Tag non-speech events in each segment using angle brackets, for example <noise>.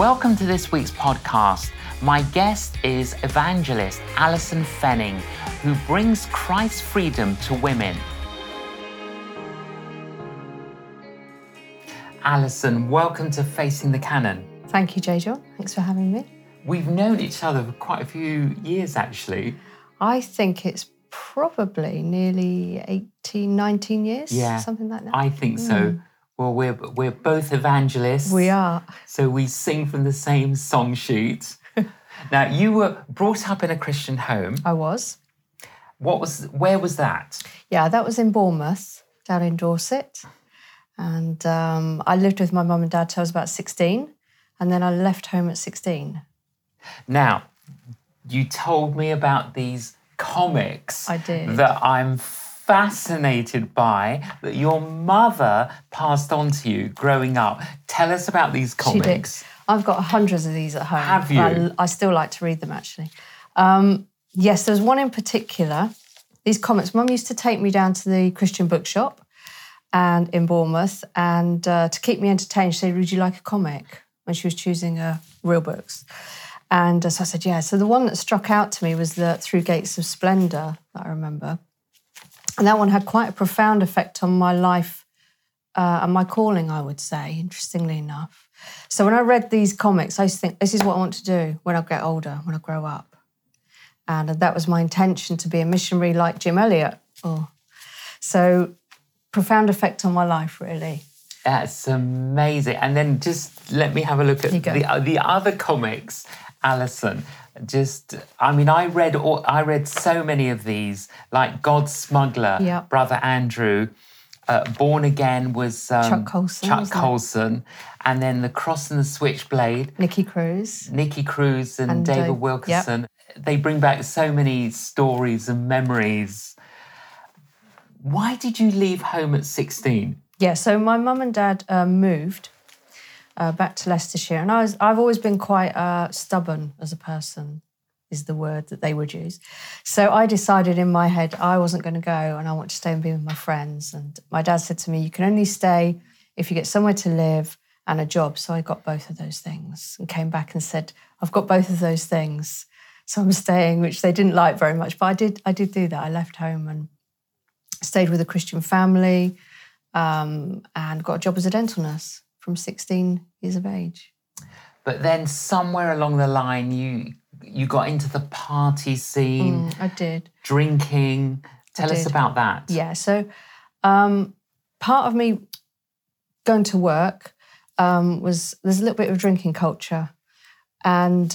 Welcome to this week's podcast. My guest is evangelist Alison Fenning, who brings Christ's freedom to women. Alison, welcome to Facing the Canon. Thank you, J. John. Thanks for having me. We've known each other for quite a few years, actually. I think it's probably nearly 18, 19 years, Yeah, something like that. I think so. Mm. Well, we're we're both evangelists. we are. So we sing from the same song sheet. <laughs> now, you were brought up in a Christian home. I was. What was where was that? Yeah, that was in Bournemouth, down in Dorset. And um, I lived with my mum and dad till I was about 16. And then I left home at 16. Now, you told me about these comics I did. that I'm fascinated by that your mother passed on to you growing up. Tell us about these comics. I've got hundreds of these at home. Have you? I, I still like to read them actually. Um, yes, there's one in particular. These comics. Mum used to take me down to the Christian bookshop, and in Bournemouth, and uh, to keep me entertained, she said, "Would you like a comic?" When she was choosing uh, real books, and uh, so I said, "Yeah." So the one that struck out to me was the Through Gates of Splendor that I remember, and that one had quite a profound effect on my life uh, and my calling, I would say, interestingly enough. So when I read these comics, I used to think, this is what I want to do when I get older, when I grow up. And that was my intention to be a missionary like Jim Elliot. Oh. So profound effect on my life, really. That's amazing. And then just let me have a look at the uh, the other comics, Alison. Just, I mean, I read all, I read so many of these, like God's Smuggler, Yeah. Brother Andrew. Uh, Born Again was um, Chuck Colson, Chuck? Colson, and then The Cross and the Switchblade, Nicky Cruz. Nicky Cruz and, And, uh, David yep. Wilkerson. They bring back so many stories and memories. Why did you leave home at 16? Yeah, so my mum and dad uh, moved uh, back to Leicestershire, and I was, I've always been quite uh, stubborn as a person, is the word that they would use. So I decided in my head I wasn't going to go, and I want to stay and be with my friends. And my dad said to me, "You can only stay if you get somewhere to live and a job." So I got both of those things, and came back and said, "I've got both of those things." So I'm staying, which they didn't like very much, but I did. I did do that. I left home and stayed with a Christian family um, and got a job as a dental nurse from 16 years of age. But then somewhere along the line, you you got into the party scene, I did. drinking. Tell us about that. Yeah. So um, part of me going to work um, was there's a little bit of drinking culture. And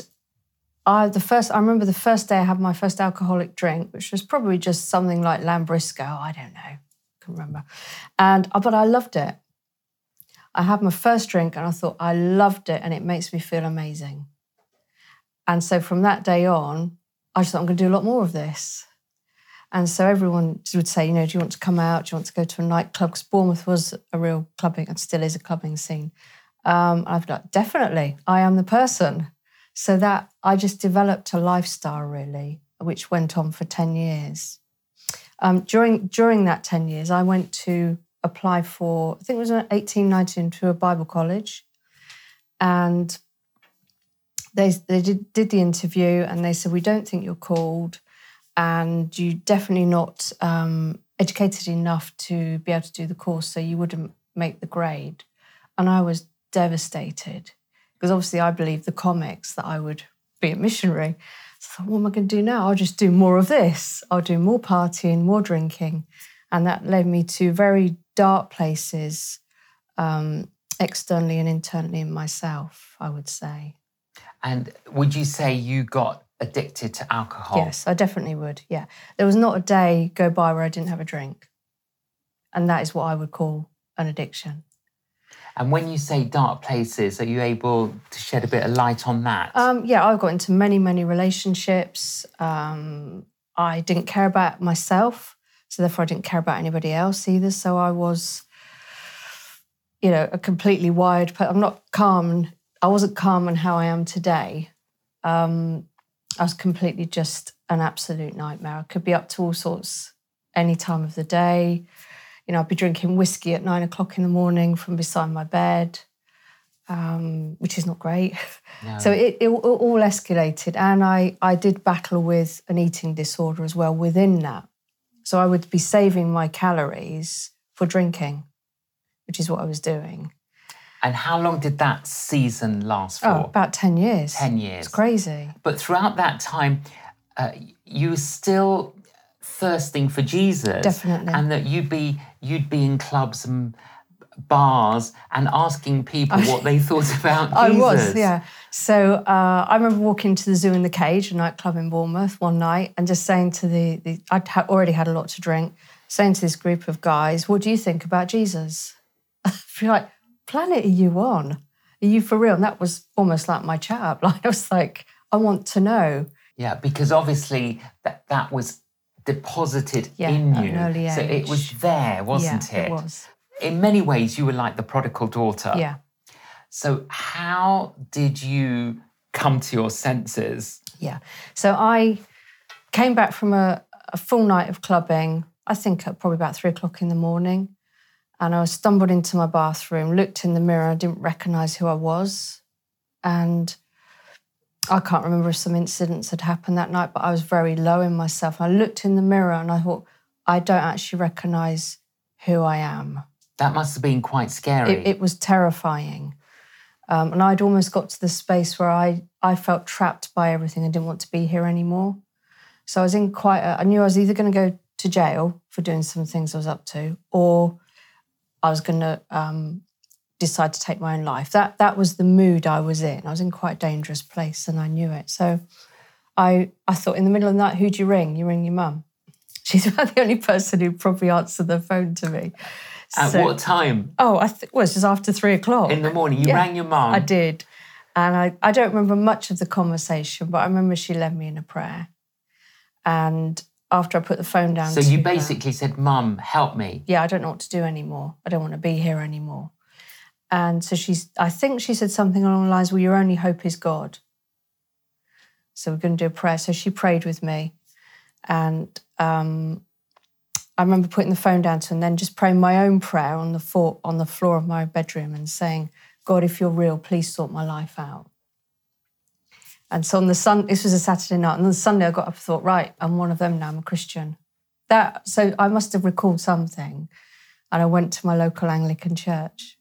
I the first I remember the first day I had my first alcoholic drink, which was probably just something like Lambrusco. I don't know. I Can remember. And uh, but I loved it. I had my first drink and I thought I loved it and it makes me feel amazing. And so from that day on, I just thought I'm going to do a lot more of this. And so everyone would say, you know, do you want to come out? Do you want to go to a nightclub? Because Bournemouth was a real clubbing and still is a clubbing scene. Um, I've like, definitely, I am the person. So that I just developed a lifestyle really, which went on for 10 years. Um, during during that 10 years, I went to apply for, I think it was 18, 19, to a Bible college. And they, they did, did the interview and they said, we don't think you're called and you're definitely not um, educated enough to be able to do the course, so you wouldn't make the grade. And I was devastated because obviously I believed the comics that I would be a missionary. So I thought, what am I going to do now? I'll just do more of this. I'll do more partying, more drinking. And that led me to very dark places, um, externally and internally in myself, I would say. And would you say you got addicted to alcohol? Yes, I definitely would. Yeah. There was not a day go by where I didn't have a drink. And that is what I would call an addiction. And when you say dark places, are you able to shed a bit of light on that? Um, yeah, I got into many, many relationships. Um, I didn't care about myself, so therefore I didn't care about anybody else either. So I was, you know, a completely wired. But I'm not calm. I wasn't calm in how I am today. Um, I was completely just an absolute nightmare. I could be up to all sorts any time of the day. You know, I'd be drinking whiskey at nine o'clock in the morning from beside my bed. um, which is not great. No. So it, it all escalated, and I I did battle with an eating disorder as well within that. So I would be saving my calories for drinking, which is what I was doing. and how long did that season last for? Oh, about ten years. 10 years. It's crazy. But throughout that time, uh, you were still thirsting for Jesus. Definitely. And that you'd be you'd be in clubs and bars and asking people what they <laughs> thought about Jesus. I was, yeah. So uh, I remember walking to the Zoo in the Cage, a nightclub in Bournemouth, one night, and just saying to the, the I'd ha- already had a lot to drink, saying to this group of guys, "What do you think about Jesus?" <laughs> Feel like, planet are you on? Are you for real? And that was almost like my chat up. <laughs> Like I was like, I want to know. Yeah, because obviously that that was deposited Yeah, in you. So it was there, wasn't yeah, it? it was. In many ways, you were like the prodigal daughter. Yeah. So how did you come to your senses? Yeah. So I came back from a, a full night of clubbing, I think at probably about three o'clock in the morning. And I stumbled into my bathroom, looked in the mirror, I didn't recognize who I was. And I can't remember if some incidents had happened that night, but I was very low in myself. I looked in the mirror and I thought, I don't actually recognize who I am. That must have been quite scary. It, it was terrifying. Um, and I'd almost got to the space where I, I felt trapped by everything. I didn't want to be here anymore. So I was in quite a, I knew I was either going to go to jail for doing some things I was up to, or I was going to um, decide to take my own life. That that was the mood I was in. I was in quite a dangerous place, and I knew it. So I I thought in the middle of the night, who'd you ring? You ring your mum. <laughs> She's about the only person who'd probably answer the phone to me. At So- what time Oh, I th- well, it was just after three o'clock. in the morning? You Yeah, rang your mum. I did. And I, I don't remember much of the conversation, but I remember she led me in a prayer. And after I put the phone down, So you her- basically said, "Mum, help me." yeah, I don't know what to do anymore. I don't want to be here anymore. And so she's, I think she said something along the lines, well, your only hope is God. So we're going to do a prayer. So she prayed with me. And um, I remember putting the phone down to and then just praying my own prayer on the, floor, on the floor of my bedroom and saying, God, if you're real, please sort my life out. And so on the sun, this was a Saturday night, and on the Sunday I got up and thought, right, I'm one of them now. I'm a Christian. That so I must have recalled something, and I went to my local Anglican church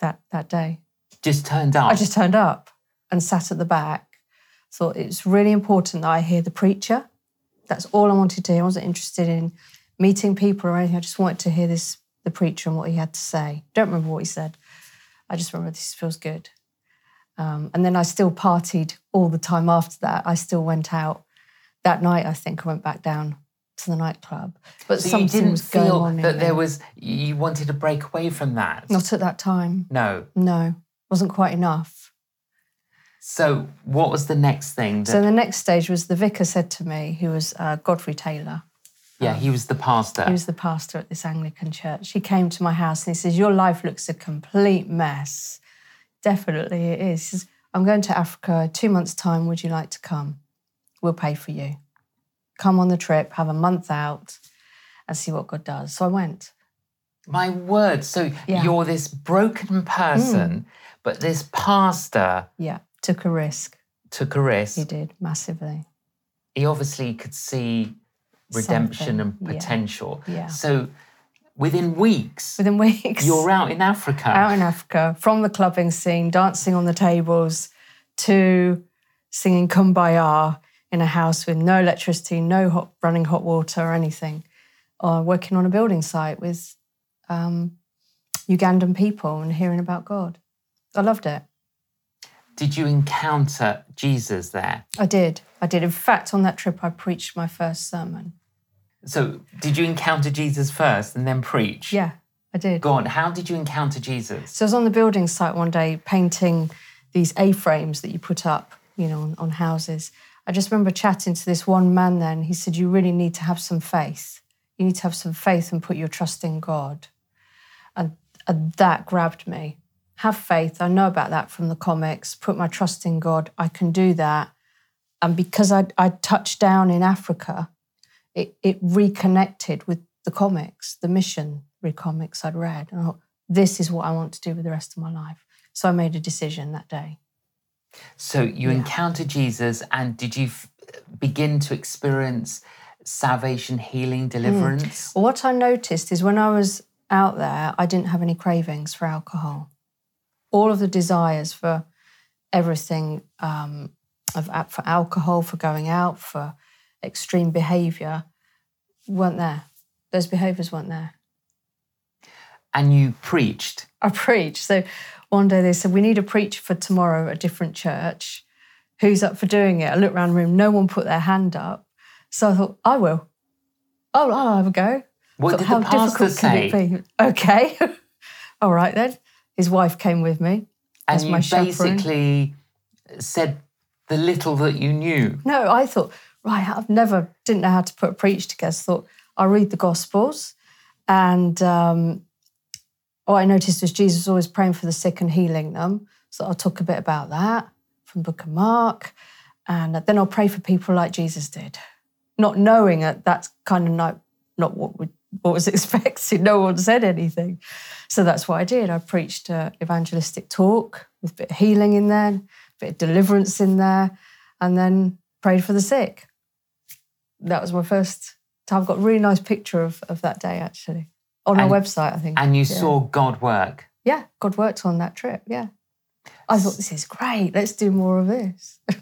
that that day. Just turned up. I just turned up and sat at the back. Thought it's really important that I hear the preacher. That's all I wanted to hear. I wasn't interested in meeting people or anything. I just wanted to hear this the preacher and what he had to say. Don't remember what he said. I just remember this feels good. Um, and then I still partied all the time after that. I still went out that night. I think I went back down to the nightclub. But so something didn't was going feel on that there was. You wanted to break away from that. not at that time. No. No, wasn't quite enough. So what was the next thing? That, So the next stage was the vicar said to me, who was uh, Godfrey Taylor. Yeah, he was the pastor. He was the pastor at this Anglican church. He came to my house and he says, Your life looks a complete mess. Definitely it is. He says, I'm going to Africa two months' time. Would you like to come? We'll pay for you. Come on the trip, have a month out, and see what God does. So I went. My word. So Yeah. Mm. you're this broken person, but this pastor Yeah, took a risk. took a risk. He did massively. He obviously could see redemption and Something, yeah. potential. Yeah. So within weeks, <laughs> Within weeks. you're out in Africa. out in Africa, from the clubbing scene, dancing on the tables, to singing Kumbaya in a house with no electricity, no hot, running hot water or anything, or working on a building site with um, Ugandan people and hearing about God. I loved it. Did you encounter Jesus there? I did. I did. In fact, on that trip, I preached my first sermon. So did you encounter Jesus first and then preach? Yeah, I did. Go on. How did you encounter Jesus? So I was on the building site one day painting these A-frames that you put up, you know, on, on houses. I just remember chatting to this one man then. He said, You really need to have some faith. You need to have some faith and put your trust in God. And, and that grabbed me. Have faith. I know about that from the comics. Put my trust in God. I can do that. And because I I touched down in Africa, it, it reconnected with the comics, the missionary comics I'd read. And I thought, this is what I want to do with the rest of my life. So I made a decision that day. So you Yeah. encountered Jesus, and did you f- begin to experience salvation, healing, hmm. deliverance? Well, what I noticed is when I was out there, I didn't have any cravings for alcohol. All of the desires for everything um, of for alcohol, for going out, for extreme behaviour, weren't there. Those behaviours weren't there. And you preached. I preached. So one day they said, We need a preacher for tomorrow at a different church. Who's up for doing it? I looked around the room, no one put their hand up. So I thought, I will. Oh, I'll have a go. What Thought, did How the pastor difficult can it be? <laughs> Okay. <laughs> All right then. His wife came with me. And as you my chaperone. basically said the little that you knew. No, I thought, right, I've never, didn't know how to put a preach together. Thought, I'll read the Gospels. And um, what I noticed was Jesus was always praying for the sick and healing them. So I'll talk a bit about that from Book of Mark. And then I'll pray for people like Jesus did, not knowing that that's kind of not, not what, we, what was <laughs> expected. No one said anything. So that's what I did. I preached an evangelistic talk with a bit of healing in there, a bit of deliverance in there, and then prayed for the sick. That was my first time. I've got a really nice picture of, of that day actually on our website, I think. And you Yeah. saw God work. Yeah, God worked on that trip. Yeah. I thought this is great. Let's do more of this. <laughs>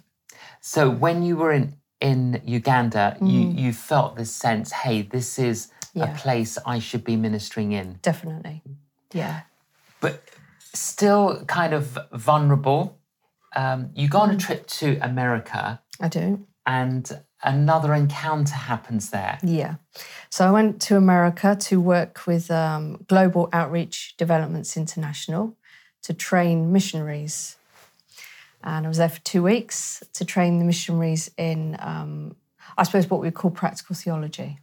So when you were in, in Uganda, you, Mm. you felt this sense, hey, this is Yeah. a place I should be ministering in. Definitely. Yeah. But still kind of vulnerable. Um, you go on Mm. a trip to America I do. and another encounter happens there. Yeah. So I went to America to work with um, Global Outreach Developments International to train missionaries. And I was there for two weeks to train the missionaries in, um, I suppose, what we call practical theology.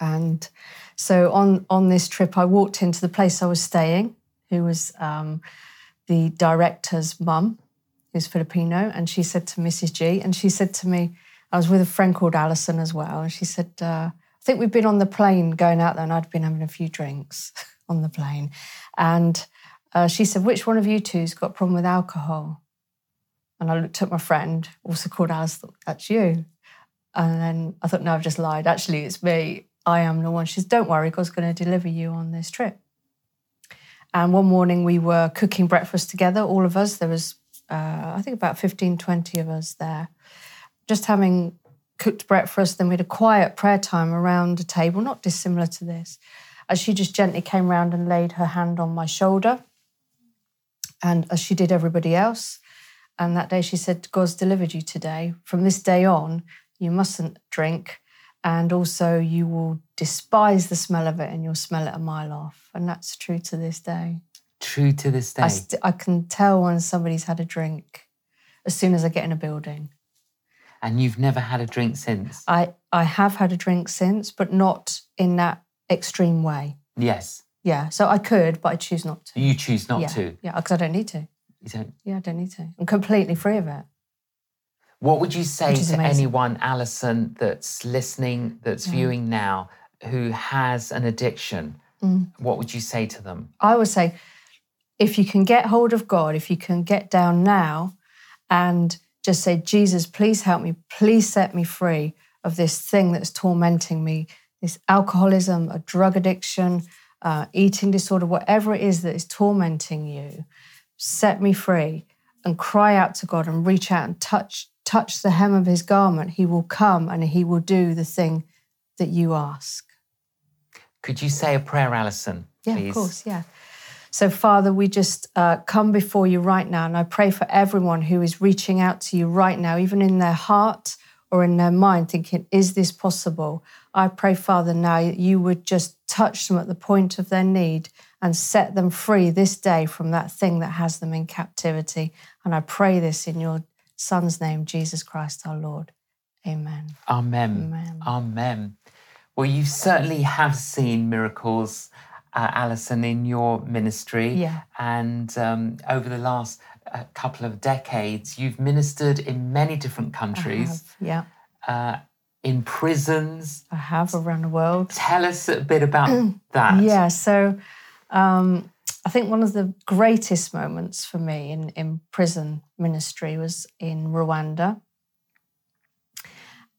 And so on, on this trip, I walked into the place I was staying, who was um, the director's mum, who's Filipino. And she said to Mrs. G, and she said to me, I was with a friend called Alison as well. And she said, uh, I think we've been on the plane going out there, and I'd been having a few drinks <laughs> on the plane. And uh, she said, Which one of you two's got a problem with alcohol? And I looked at my friend, also called Alice, thought, That's you. And then I thought, No, I've just lied. Actually, it's me. I am the one. She says, Don't worry, God's going to deliver you on this trip. And one morning we were cooking breakfast together, all of us. There was, uh, I think, about 15, 20 of us there, just having cooked breakfast. Then we had a quiet prayer time around a table, not dissimilar to this. As she just gently came round and laid her hand on my shoulder, and as she did everybody else. And that day she said, God's delivered you today. From this day on, you mustn't drink. And also, you will despise the smell of it and you'll smell it a mile off. And that's true to this day. True to this day. I, st- I can tell when somebody's had a drink as soon as I get in a building. and you've never had a drink since. I, I have had a drink since, but not in that extreme way. yes. Yeah, so I could, but I choose not to. You choose not yeah, to. yeah, because I don't need to. You don't. Yeah, I don't need to. I'm completely free of it. What would you say to amazing. anyone, Alison, that's listening, that's viewing now, who has an addiction? Mm. What would you say to them? I would say if you can get hold of God, if you can get down now and just say, Jesus, please help me, please set me free of this thing that's tormenting me, this alcoholism, a drug addiction, uh, eating disorder, whatever it is that is tormenting you, set me free and cry out to God and reach out and touch touch the hem of his garment, he will come and he will do the thing that you ask. Could you say a prayer, Alison? Yeah, of course, yeah. So, Father, we just uh, come before you right now, and I pray for everyone who is reaching out to you right now, even in their heart or in their mind, thinking, is this possible? I pray, Father, now that you would just touch them at the point of their need and set them free this day from that thing that has them in captivity. And I pray this in your Son's name, Jesus Christ our Lord. Amen. Amen. Amen. Amen. Well, you certainly have seen miracles, uh, Alison, in your ministry. Yeah. And um, over the last uh, couple of decades, you've ministered in many different countries, have, yeah, uh, in prisons. I have around the world. Tell us a bit about <clears throat> that. Yeah, so Um, I think one of the greatest moments for me in, in prison ministry was in Rwanda.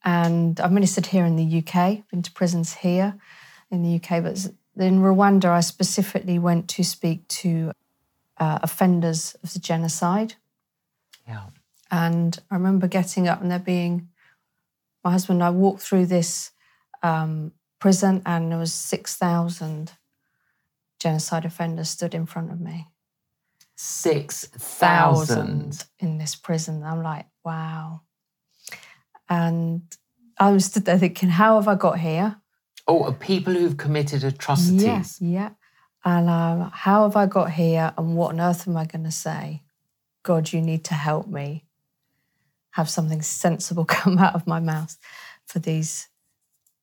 And I've ministered here in the UK, been to prisons here in the UK, but in Rwanda, I specifically went to speak to uh, offenders of the genocide. Yeah. And I remember getting up and there being, my husband and I walked through this um, prison and there was 6,000 genocide offenders stood in front of me. Six thousand in this prison. I'm like, wow. And I was stood there thinking, how have I got here? Oh, people who've committed atrocities. Yeah, yeah. And um, how have I got here? And what on earth am I going to say? God, you need to help me have something sensible <laughs> come out of my mouth for these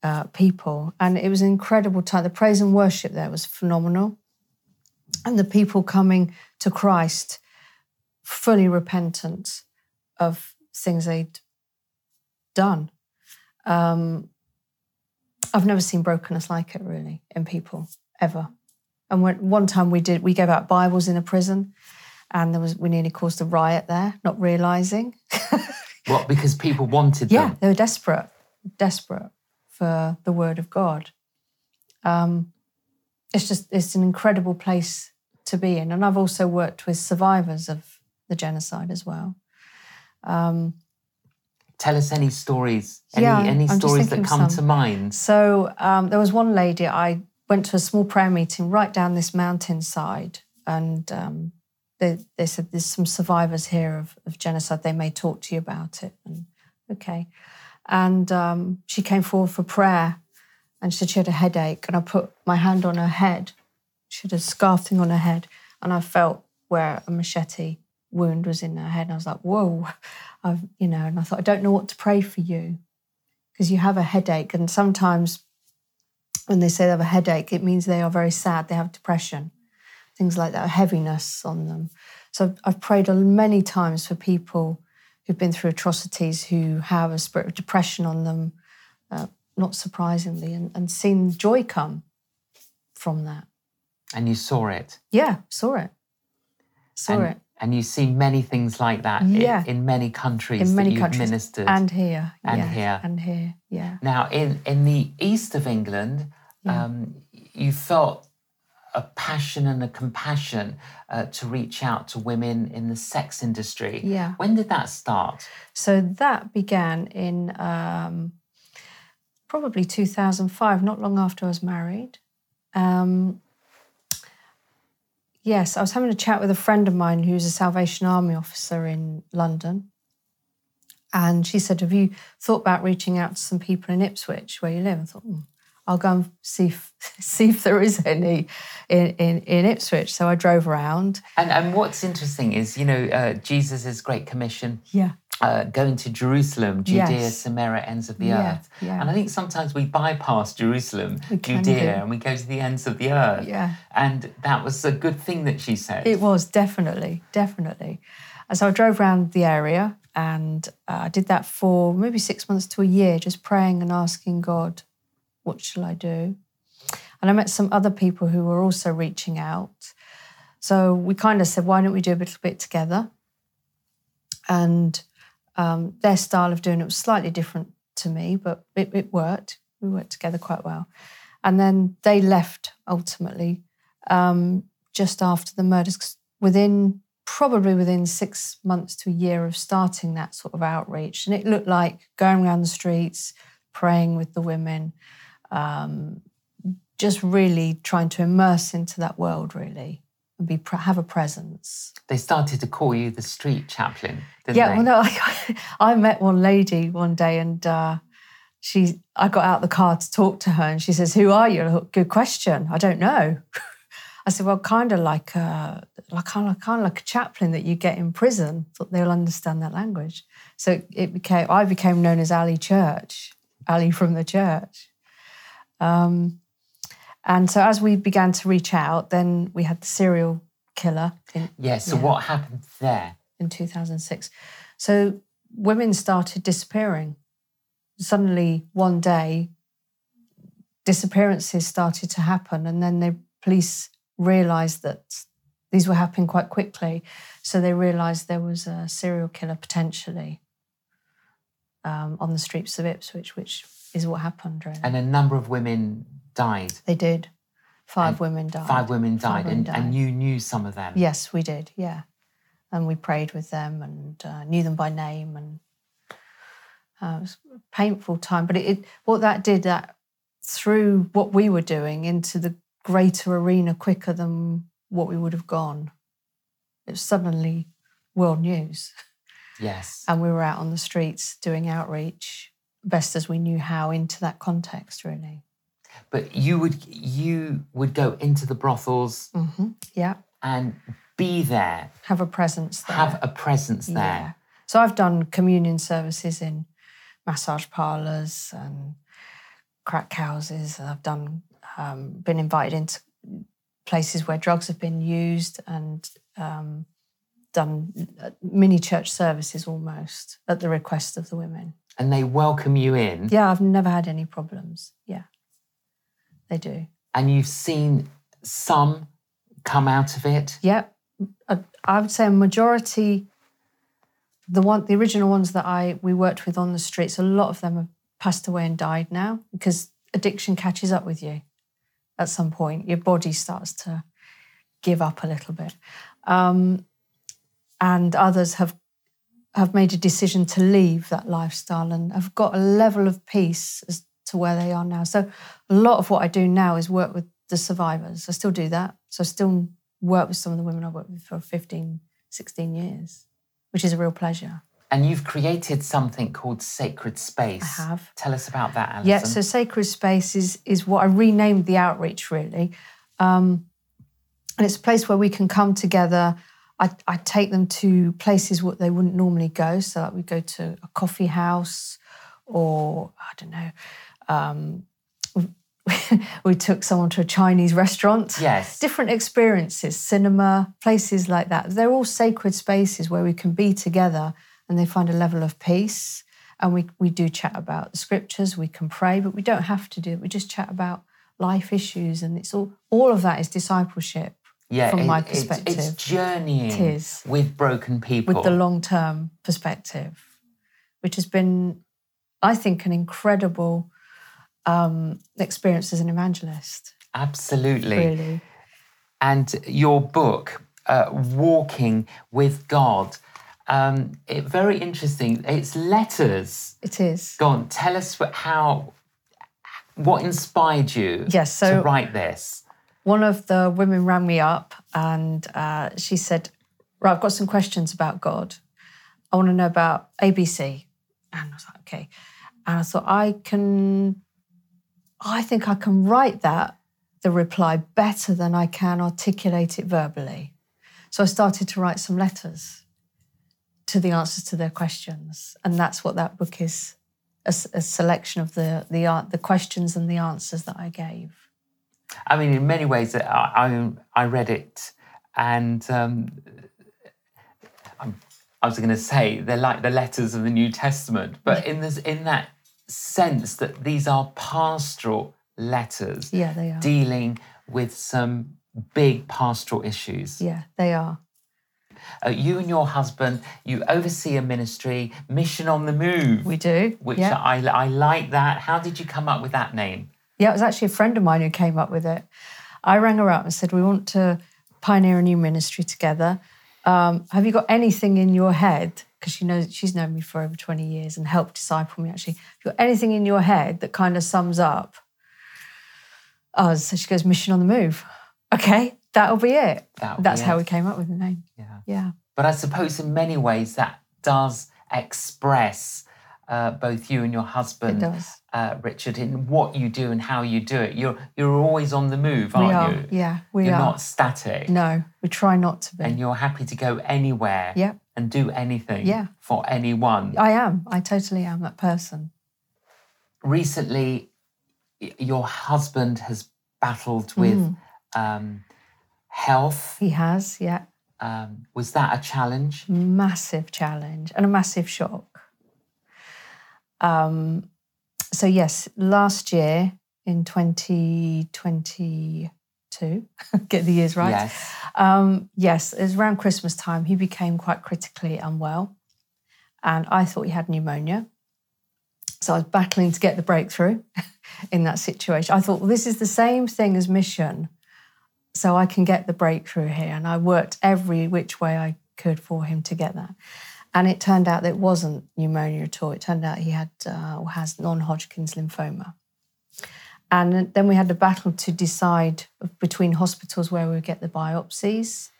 uh, people. And it was an incredible time. The praise and worship there was phenomenal. And the people coming to Christ fully repentant of things they'd done. Um, I've never seen brokenness like it really in people ever. And when, one time we did, we gave out Bibles in a prison, and there was we nearly caused a riot there, not realizing. <laughs> what? Because people wanted them? yeah, them. they were desperate, desperate for the word of God. Um, it's just it's an incredible place to be in, and I've also worked with survivors of the genocide as well. Um, Tell us any stories, any, Yeah, any stories that come to mind. So um, there was one lady, I went to a small prayer meeting right down this mountainside, and um, they, they said, There's some survivors here of, of genocide. They may talk to you about it. And okay. And um, she came forward for prayer, and she said she had a headache, and I put my hand on her head. She had a scarf thing on her head, and I felt where a machete wound was in her head. And I was like, Whoa, I've, you know, and I thought, I don't know what to pray for you because you have a headache. And sometimes when they say they have a headache, it means they are very sad, they have depression, things like that, heaviness on them. So I've prayed many times for people who've been through atrocities who have a spirit of depression on them, uh, not surprisingly, and, and seen joy come from that. And you saw it. Yeah, saw it. Saw and, it. And you see many things like that Yeah. in, many countries In many that you've countries. ministered. And here. And yeah, here. And here, yeah. Now, in, in the east of England, Yeah. um, you felt a passion and a compassion uh, to reach out to women in the sex industry. Yeah. When did that start? So that began in um, probably 2005, not long after I was married. Um, yes, I was having a chat with a friend of mine who's a Salvation Army officer in London. And she said, Have you thought about reaching out to some people in Ipswich where you live? I thought, "Hmm, I'll go and see if, <laughs> see if there is any in, in, in Ipswich. So I drove around. And, and what's interesting is, you know, uh, Jesus' Great Commission, Yeah. uh, going to Jerusalem, Judea, Yes. Samaria, ends of the Yeah, earth. yeah. And I think sometimes we bypass Jerusalem, We Judea, do. and we go to the ends of the earth. Yeah. And that was a good thing that she said. It was definitely, definitely. And so I drove around the area and uh, I did that for maybe six months to a year, just praying and asking God, what shall I do? And I met some other people who were also reaching out. So we kind of said, why don't we do a little bit together? And um, their style of doing it was slightly different to me, but it, it worked. We worked together quite well. And then they left ultimately um, just after the murders, within probably within six months to a year of starting that sort of outreach. And it looked like going around the streets, praying with the women, um, just really trying to immerse into that world, really, and be have a presence. They started to call you the street chaplain, didn't yeah, they? well, no, <laughs> I, I met one lady one day, and uh, she, I got out the car to talk to her, and she says, "Who are you?" Good question. I don't know. <laughs> I said, "Well, kind of like a, like kind of kind of like a chaplain that you get in prison. Thought they'll understand that language." So it became, I became known as Ali Church, Ali from the church. Um, and so as we began to reach out, then we had the serial killer in, yeah, so Yeah. what happened there? in 2006. So women started disappearing. Suddenly, one day, disappearances started to happen, and then the police realised that these were happening quite quickly. So they realised there was a serial killer potentially um, on the streets of Ipswich, which is what happened. Really, And a number of women died. they did. Five And women died. Five women Five died, women and, and you knew some of them. Yes, we did. Yeah, and we prayed with them and uh, knew them by name, and uh, it was a painful time. But it, it what that did that threw what we were doing into the greater arena quicker than what we would have gone. It was suddenly world news, Yes. and we were out on the streets doing outreach best as we knew how into that context. Really. But you would you would go into the brothels hmm Yeah, and be there, have a presence there. have a presence there. Yeah. So I've done communion services in massage parlors and crack houses. I've done um, been invited into places where drugs have been used and um, done uh, mini church services almost at the request of the women. And they welcome you in, Yeah, I've never had any problems. Yeah, they do. and you've seen some come out of it. Yeah, I, I would say a majority. The one, the original ones that I we worked with on the streets, a lot of them have passed away and died now because addiction catches up with you. At some point, your body starts to give up a little bit, um, and others have have made a decision to leave that lifestyle and have got a level of peace as to where they are now. So, a lot of what I do now is work with the survivors. I still do that. So, I still work with some of the women I've worked with for 15, 16 years, which is a real pleasure. And you've created something called Sacred Space. I have. Tell us about that, Alison. Yeah, so Sacred Space is, is what I renamed the outreach really. Um, and it's a place where we can come together. I, I take them to places what they wouldn't normally go. So like we go to a coffee house or, I don't know, um, <laughs> we took someone to a Chinese restaurant. Yes. Different experiences, cinema, places like that. They're all sacred spaces where we can be together and they find a level of peace. And we, we do chat about the scriptures, we can pray, but we don't have to do it. We just chat about life issues. And it's all all of that is discipleship yeah, from it- my perspective. It's, journeying It is. with broken people. with the long term perspective, which has been, I think, an incredible um, experience as an evangelist. Absolutely. Really. and your book, uh, Walking with God. Um, it, very interesting. It's letters. It is. Go on, tell us what, how, what inspired you Yes, to so- write this. One of the women rang me up and uh, she said, Right, I've got some questions about God. I want to know about ABC. And I was like, Okay. And I thought, I can, I think I can write that, the reply, better than I can articulate it verbally. So I started to write some letters to the answers to their questions. And that's what that book is—a selection of the, the, an- the questions and the answers that I gave. I mean, in many ways, I, I, I read it and um, I'm, I was going to say they're like the letters of the New Testament, but in this, in that sense that these are pastoral letters Yeah, they are. dealing with some big pastoral issues. Yeah, they are. Uh, you and your husband, you oversee a ministry, Mission on the Move, We do. which yeah. I, I like that. How did you come up with that name? Yeah, it was actually a friend of mine who came up with it. I rang her up and said, We want to pioneer a new ministry together. Um, have you got anything in your head? Because she knows she's known me for over 20 years and helped disciple me actually. Have you got anything in your head that kind of sums up us? So she goes, Mission on the Move. Okay, that'll be it. That'll be That's how it. we came up with the name. Yeah. Yeah. But I suppose in many ways that does express uh, both you and your husband, Uh, Richard, in what you do and how you do it. You're you're always on the move, aren't are. you? Yeah, we you're are. not static, No, we try not to be. and you're happy to go anywhere Yeah. and do anything Yeah. for anyone. I am. I totally am that person. Recently, your husband has battled with Mm. um, health. He has, yeah. Um, was that a challenge? massive challenge and a massive shock. Um, so yes, last year in 2022, <laughs> get the years right. Yes. Um, yes, it was around Christmas time. He became quite critically unwell, and I thought he had pneumonia. So I was battling to get the breakthrough <laughs> in that situation. I thought, well, this is the same thing as mission, so I can get the breakthrough here. And I worked every which way I could for him to get that. And it turned out that it wasn't pneumonia at all. It turned out he had uh, or has non-Hodgkin's lymphoma. And then we had a battle to decide between hospitals where we would get the biopsies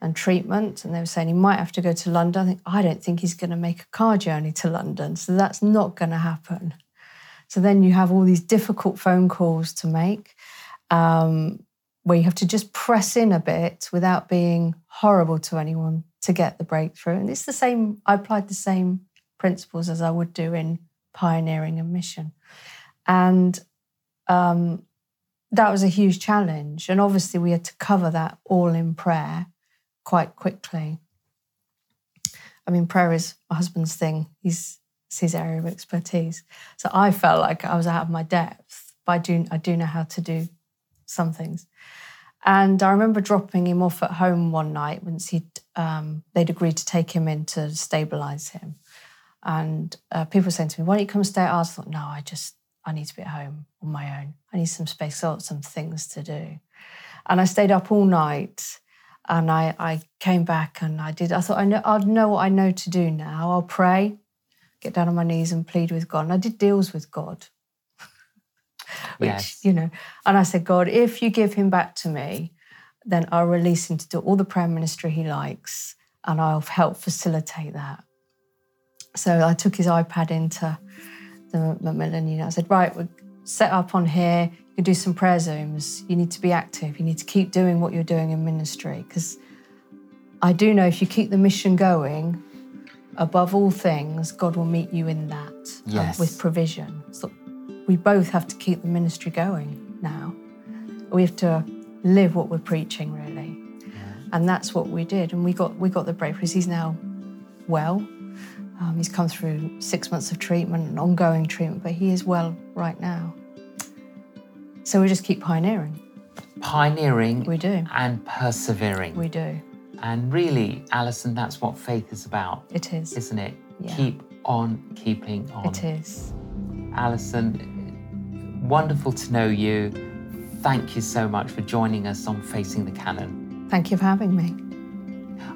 and treatment. And they were saying he might have to go to London. I think I don't think he's going to make a car journey to London, so that's not going to happen. So then you have all these difficult phone calls to make, um, where you have to just press in a bit without being horrible to anyone to get the breakthrough. And it's the same. I applied the same principles as I would do in pioneering a mission, and um, that was a huge challenge. And obviously, we had to cover that all in prayer quite quickly. I mean, prayer is my husband's thing. He's his area of expertise. So I felt like I was out of my depth, but I do I do know how to do some things. And I remember dropping him off at home one night once he'd um, they'd agreed to take him in to stabilize him. And uh, people were saying to me, "Why don't you come stay at ours?" I thought, "No, I just I need to be at home on my own. I need some space. I got some things to do." And I stayed up all night and I, I came back and I did. I thought I know I'd know what I know to do now. I'll pray, get down on my knees and plead with God. And I did deals with God, which Yes. you know. And I said, God, if you give him back to me, then I'll release him to do all the prayer ministry he likes, and I'll help facilitate that. So I took his iPad into the Macmillan Unit. I said, right, we're set up on here. You can do some prayer zooms. You need to be active. You need to keep doing what you're doing in ministry. Because I do know if you keep the mission going, above all things, God will meet you in that uh, Yes. with provision. So we both have to keep the ministry going now. We have to live what we're preaching, really. And that's what we did. And we got we got the breakthroughs. He's now well. Um, he's come through six months of treatment and ongoing treatment, but he is well right now. So we just keep pioneering. Pioneering We do. and persevering. We do. and really, Alison, that's what faith is about, It is. isn't it? Yeah. Keep on keeping on. It is. Alison, wonderful to know you. Thank you so much for joining us on Facing the Canon. Thank you for having me.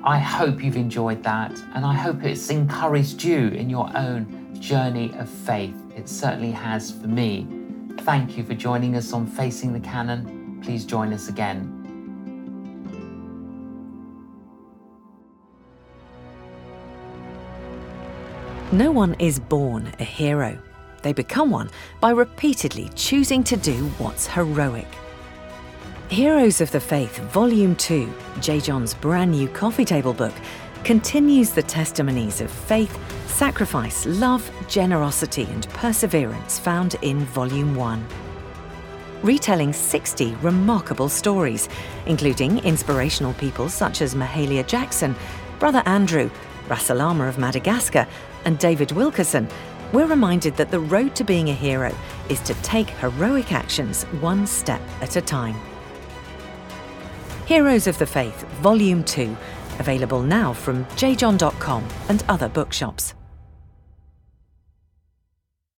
I hope you've enjoyed that, and I hope it's encouraged you in your own journey of faith. It certainly has for me. Thank you for joining us on Facing the Canon. Please join us again. No one is born a hero. They become one by repeatedly choosing to do what's heroic. Heroes of the Faith, Volume 2, J. John's brand new coffee table book, continues the testimonies of faith, sacrifice, love, generosity, and perseverance found in Volume 1 retelling 60 remarkable stories, including inspirational people such as Mahalia Jackson, Brother Andrew, Rasalama of Madagascar, and David Wilkerson, we're reminded that the road to being a hero is to take heroic actions one step at a time. Heroes of the Faith, Volume 2, available now from jjohn.com and other bookshops.